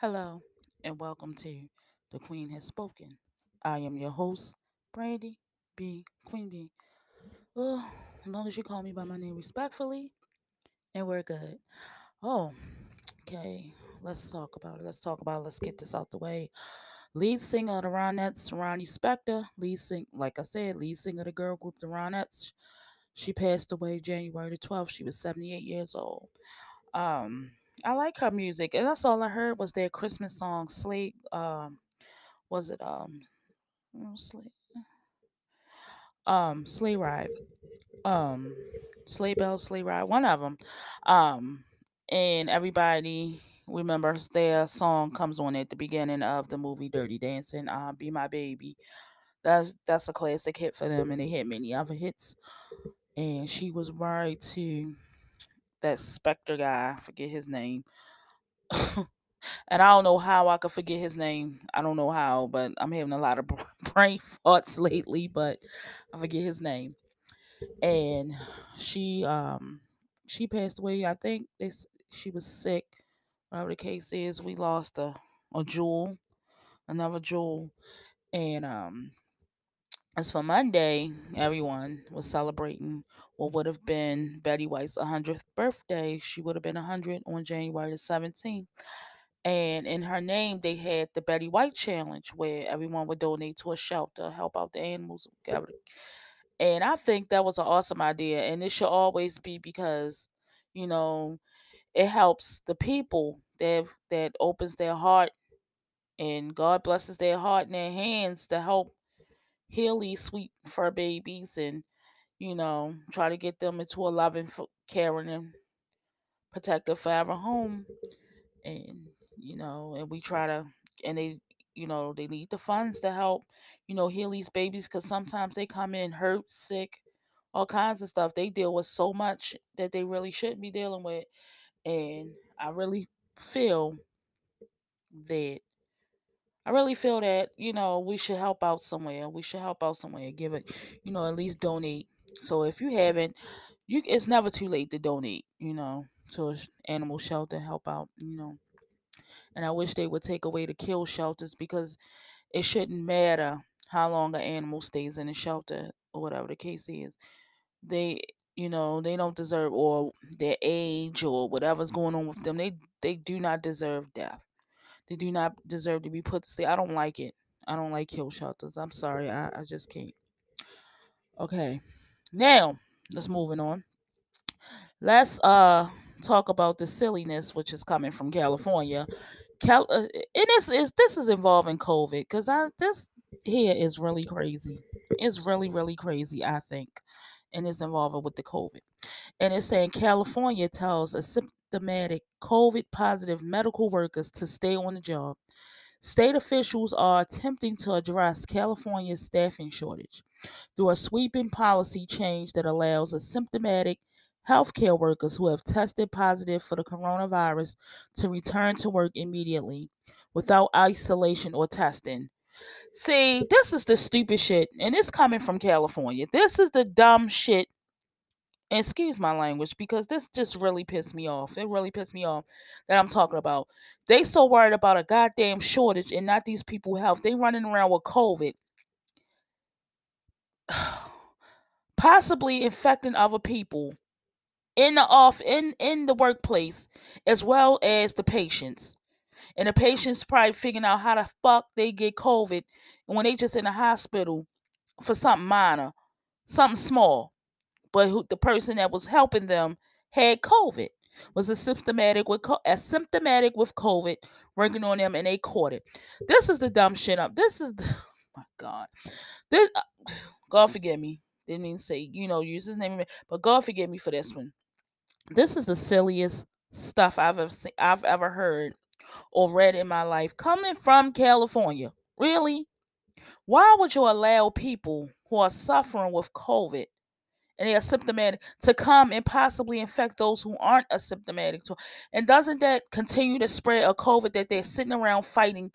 Hello, and welcome to The Queen Has Spoken. I am your host, Brandy B. Queen B. Well, as long as you call me by my name respectfully, and we're good. Oh, okay. Let's talk about it. Let's talk about it. Let's get this out the way. Lead singer of the Ronettes, Ronnie Spector. Lead sing, like I said, lead singer of the girl group, the Ronettes. She passed away January the 12th. She was 78 years old. Um, I like her music, and that's all I heard was their Christmas song, "Sleigh." Um, was it um, sleigh, um, sleigh ride, um, sleigh bell, sleigh ride, one of them. Um, and everybody remembers their song comes on at the beginning of the movie Dirty Dancing. Uh, "Be My Baby." That's that's a classic hit for them, and they had many other hits. And she was married to that Spector guy. I forget his name. and I don't know how I could forget his name. I don't know how, but I'm having a lot of brain farts lately. But I forget his name. And she um she passed away. I think this she was sick. Whatever the case is, we lost a a jewel, another jewel, and um. As for Monday, everyone was celebrating what would have been Betty White's 100th birthday. She would have been 100 on January the 17th and in her name they had the Betty White Challenge where everyone would donate to a shelter, help out the animals. And I think that was an awesome idea, and it should always be because, you know, it helps the people that that opens their heart and God blesses their heart and their hands to help heal these sweet fur babies and you know try to get them into a loving, caring, and protective forever home. And you know and we try to and they you know they need the funds to help you know heal these babies because sometimes they come in hurt sick all kinds of stuff. They deal with so much that they really shouldn't be dealing with. And i really feel that i really feel that you know we should help out somewhere we should help out somewhere give it you know at least donate so if you haven't you it's never too late to donate you know to an animal shelter help out you know and I wish they would take away the kill shelters because it shouldn't matter how long an animal stays in a shelter or whatever the case is. They, you know, they don't deserve or their age or whatever's going on with them. They they do not deserve death. They do not deserve to be put to sleep. I don't like it. I don't like kill shelters. I'm sorry. I, I just can't. Okay. Now, let's moving on. Let's uh talk about the silliness which is coming from California. Cal, uh, and this is this is involving COVID because I this here is really crazy. It's really really crazy. I think, and it's involving with the COVID, and it's saying California tells asymptomatic COVID positive medical workers to stay on the job. State officials are attempting to address California's staffing shortage through a sweeping policy change that allows asymptomatic healthcare workers who have tested positive for the coronavirus to return to work immediately without isolation or testing. See, this is the stupid shit, and it's coming from California. This is the dumb shit. Excuse my language because this just really pissed me off. It really pissed me off that I'm talking about. They so worried about a goddamn shortage and not these people health. They running around with COVID. possibly infecting other people in the off in in the workplace as well as the patients and the patients probably figuring out how the fuck they get covid when they just in the hospital for something minor something small but who, the person that was helping them had covid was asymptomatic with asymptomatic with covid working on them and they caught it this is the dumb shit up this is oh my god this uh, god forgive me didn't even say you know use his name but god forgive me for this one this is the silliest stuff I've ever seen, I've ever heard or read in my life coming from California. Really? Why would you allow people who are suffering with COVID and they are symptomatic to come and possibly infect those who aren't asymptomatic? And doesn't that continue to spread a COVID that they're sitting around fighting,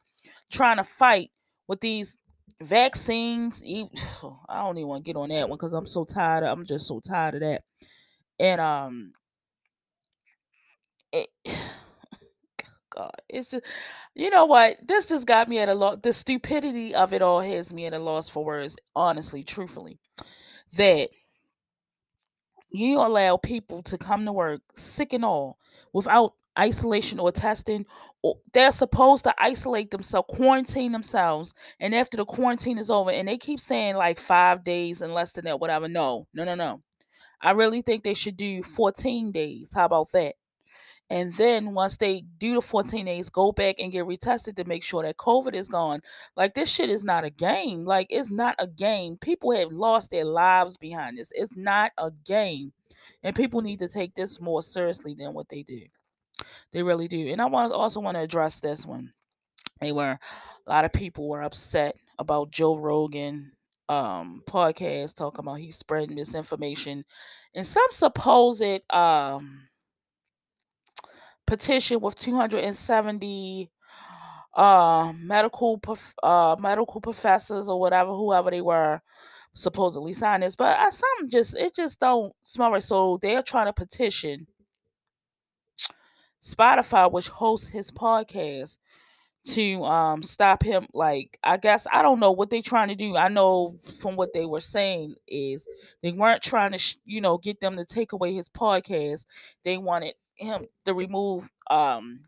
trying to fight with these vaccines? I don't even want to get on that one because I'm so tired. Of, I'm just so tired of that. And um, it, God. It's just, you know what? This just got me at a loss. The stupidity of it all has me at a loss for words, honestly, truthfully. That you allow people to come to work sick and all without isolation or testing or they're supposed to isolate themselves quarantine themselves and after the quarantine is over and they keep saying like five days and less than that whatever no no no no. I really think they should do 14 days. How about that and then once they do the 14 days go back and get retested to make sure that covid is gone. Like this shit is not a game. Like it's not a game. People have lost their lives behind this. It's not a game. And people need to take this more seriously than what they do. They really do. And i want also want to address this one. They were a lot of people were upset about joe rogan um podcast talking about he's spreading misinformation. And some supposed um petition with 270 uh medical uh medical professors or whatever whoever they were supposedly signed this but some just it just don't smell right. So they're trying to petition spotify which hosts his podcast to um stop him like i guess i don't know what they're trying to do. I know from what they were saying is they weren't trying to sh- you know get them to take away his podcast. They wanted him to remove um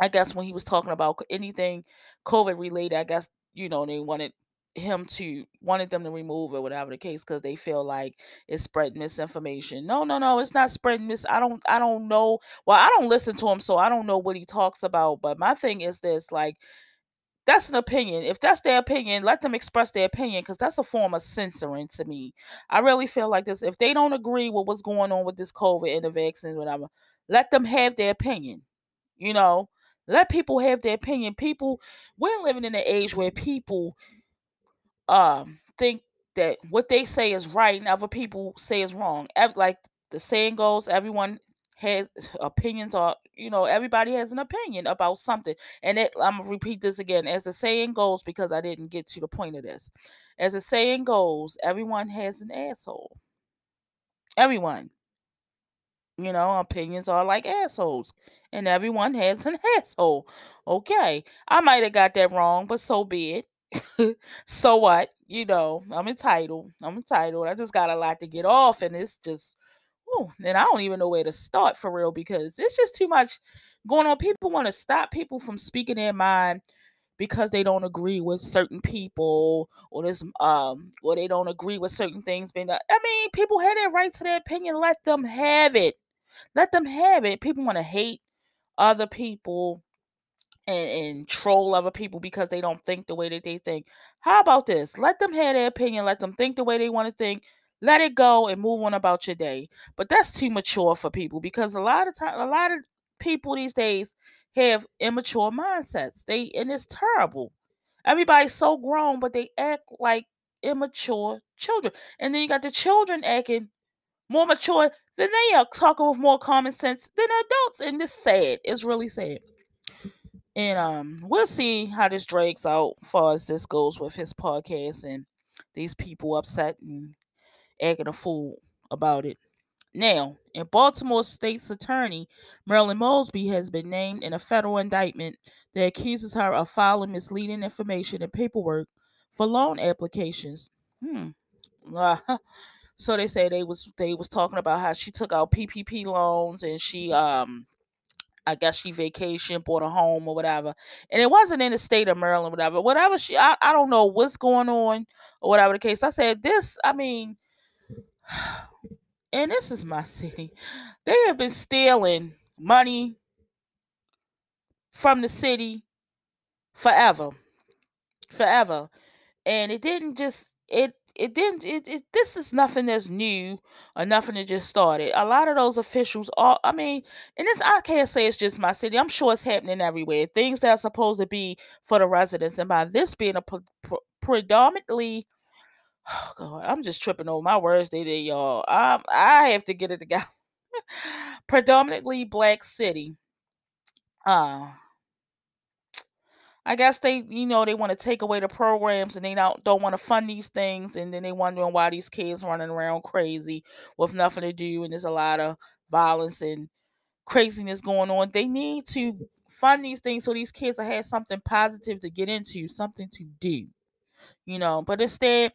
i guess when he was talking about anything covid related i guess you know they wanted him to wanted them to remove it whatever the case because they feel like it's spreading misinformation. No no no it's not spreading mis i don't i don't know well i don't listen to him so i don't know what he talks about but my thing is this like that's an opinion. If that's their opinion, let them express their opinion because that's a form of censoring to me. I really feel like this. If they don't agree with what's going on with this COVID and the vaccines, whatever, let them have their opinion. You know, let people have their opinion. People, we're living in an age where people um think that what they say is right and other people say is wrong. Like the saying goes, everyone has opinions or you know, everybody has an opinion about something. And it, I'm gonna repeat this again. As the saying goes, because I didn't get to the point of this. As the saying goes, everyone has an asshole. Everyone. You know, opinions are like assholes, and everyone has an asshole. Okay, I might have got that wrong, but so be it. so what? You know, I'm entitled. I'm entitled. I just got a lot to get off, and it's just, and I don't even know where to start for real because it's just too much going on. People want to stop people from speaking their mind because they don't agree with certain people or this um or they don't agree with certain things being done. I mean, people have their right to their opinion. Let them have it. Let them have it. People want to hate other people and, and troll other people because they don't think the way that they think. How about this? Let them have their opinion. Let them think the way they want to think. Let it go and move on about your day. But that's too mature for people because a lot of time, a lot of people these days have immature mindsets. They and it's terrible. Everybody's so grown, but they act like immature children. And then you got the children acting more mature than they are, talking with more common sense than adults. And it's sad. It's really sad. And um, we'll see how this drags out far as this goes with his podcast and these people upset and acting a fool about it. Now, in Baltimore State's attorney, Marilyn Mosby has been named in a federal indictment that accuses her of filing misleading information and paperwork for loan applications. Hmm. so they say they was they was talking about how she took out PPP loans and she um I guess she vacationed, bought a home or whatever. And it wasn't in the state of Maryland, whatever. Whatever she I, I don't know what's going on or whatever the case. I said this, I mean, and this is my city. They have been stealing money from the city forever. Forever. And it didn't just it it didn't it, it this is nothing that's new or nothing that just started. A lot of those officials are I mean, and this I can't say it's just my city. I'm sure it's happening everywhere. Things that are supposed to be for the residents, and by this being a pre- pre- predominantly oh God, I'm just tripping over my words today, y'all. Um, I have to get it together. predominantly black city. Uh I guess they, you know, they want to take away the programs and they don't don't want to fund these things, and then they wondering why these kids running around crazy with nothing to do, and there's a lot of violence and craziness going on. They need to fund these things so these kids have something positive to get into, something to do. You know, but instead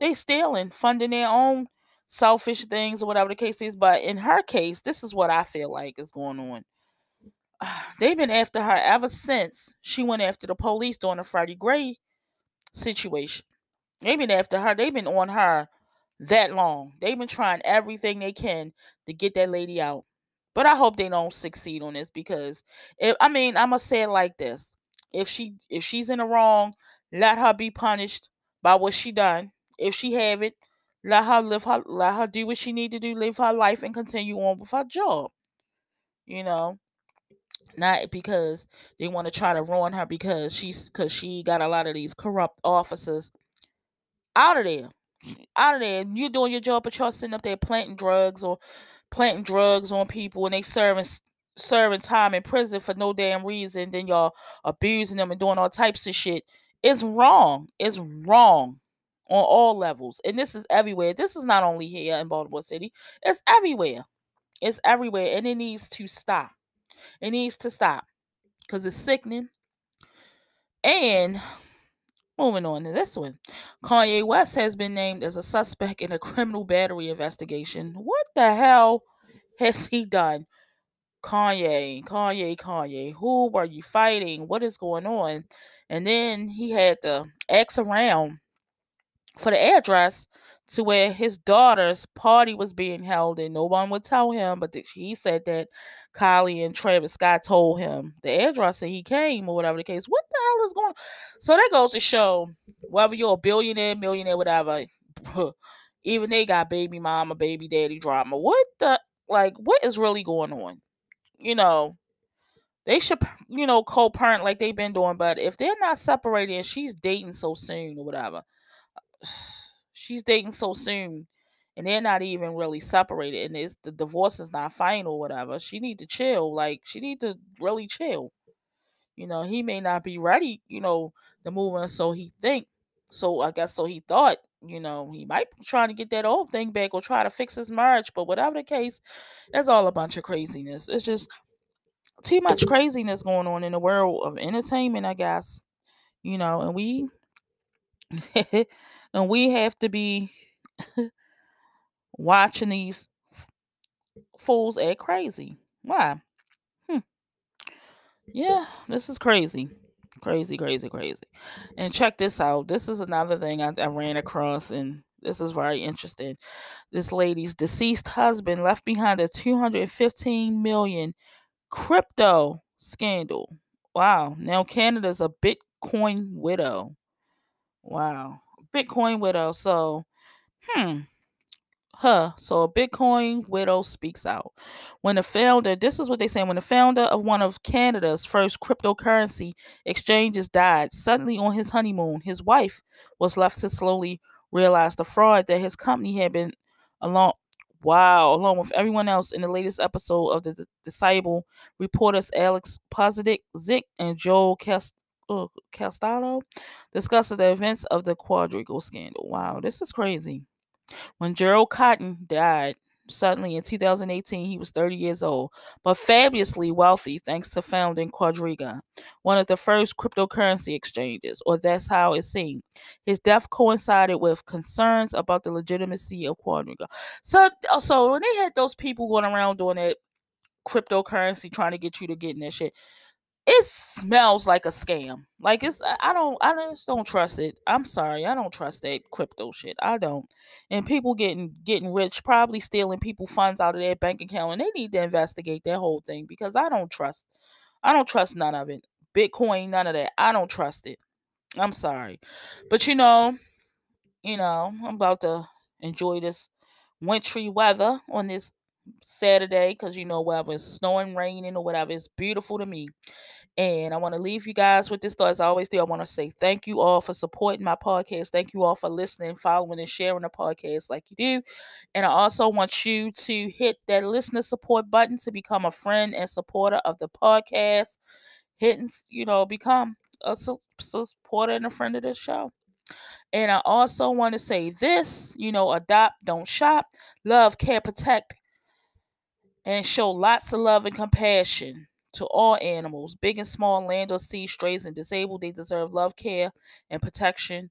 they stealing, funding their own selfish things or whatever the case is. But in her case, this is what I feel like is going on. They've been after her ever since she went after the police during the Freddie Gray situation. They've been after her. They've been on her that long. They've been trying everything they can to get that lady out. But I hope they don't succeed on this because if I mean I'm gonna say it like this. If she if she's in the wrong, let her be punished by what she done. If she have it, let her live her let her do what she need to do, live her life and continue on with her job. You know. Not because they want to try to ruin her because she's because she got a lot of these corrupt officers out of there. Out of there. You're doing your job, but you're sitting up there planting drugs or planting drugs on people and they serving serving time in prison for no damn reason. Then y'all abusing them and doing all types of shit. It's wrong. It's wrong on all levels. And this is everywhere. This is not only here in Baltimore City. It's everywhere. It's everywhere. And it needs to stop. It needs to stop. Because it's sickening. And moving on to this one. Kanye West has been named as a suspect in a criminal battery investigation. What the hell has he done? Kanye, Kanye, Kanye, who are you fighting? What is going on? And then he had to X around for the address to where his daughter's party was being held and no one would tell him but he said that kylie and travis scott told him the address and he came or whatever the case. What the hell is going on? So that goes to show whether you're a billionaire millionaire whatever even they got baby mama baby daddy drama. What the like what is really going on? You know they should you know co-parent like they've been doing but if they're not separated and she's dating so soon or whatever she's dating so soon and they're not even really separated and it's the divorce is not final or whatever she need to chill like she need to really chill. You know he may not be ready you know to move on so he think so i guess so he thought you know he might be trying to get that old thing back or try to fix his marriage but whatever the case it's all a bunch of craziness. It's just too much craziness going on in the world of entertainment i guess you know and we and we have to be watching these fools act crazy. Why? Hmm. Yeah, this is crazy. Crazy, crazy, crazy. And check this out. This is another thing I, I ran across, and this is very interesting. This lady's deceased husband left behind a 215 million crypto scandal. Wow. Now Canada's a Bitcoin widow. Wow. Bitcoin widow. So, hmm. Huh. So a Bitcoin widow speaks out. When the founder, this is what they say, when the founder of one of Canada's first cryptocurrency exchanges died suddenly on his honeymoon, his wife was left to slowly realize the fraud that his company had been along wow, along with everyone else in the latest episode of the Decibel reporters Alex Pozidik Zick, and Joel Cast Castaldo discussed the events of the Quadriga scandal. Wow, this is crazy. When Gerald Cotten died suddenly in 2018, he was 30 years old, but fabulously wealthy thanks to founding Quadriga, one of the first cryptocurrency exchanges, or that's how it seemed. His death coincided with concerns about the legitimacy of Quadriga. So, uh, so when they had those people going around doing that cryptocurrency, trying to get you to get in that shit, it smells like a scam. Like it's I don't I just don't trust it. I'm sorry, I don't trust that crypto shit. I don't. And people getting getting rich, probably stealing people funds out of their bank account, and they need to investigate that whole thing because I don't trust. I don't trust none of it. Bitcoin, none of that. I don't trust it. I'm sorry, but you know, you know, I'm about to enjoy this wintry weather on this Saturday because you know whether it's snowing, raining, or whatever, it's beautiful to me. And I want to leave you guys with this thought. As I always do, I want to say thank you all for supporting my podcast. Thank you all for listening, following, and sharing the podcast like you do. And I also want you to hit that listener support button to become a friend and supporter of the podcast. Hitting, you know, become a su- supporter and a friend of this show. And I also want to say this, you know, adopt, don't shop, love, care, protect, and show lots of love and compassion to all animals, big and small, land or sea, strays and disabled. They deserve love, care, and protection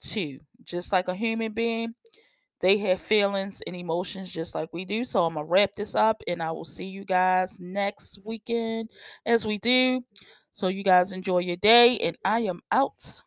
too. Just like a human being, they have feelings and emotions just like we do. So I'm going to wrap this up and I will see you guys next weekend as we do. So you guys enjoy your day and I am out.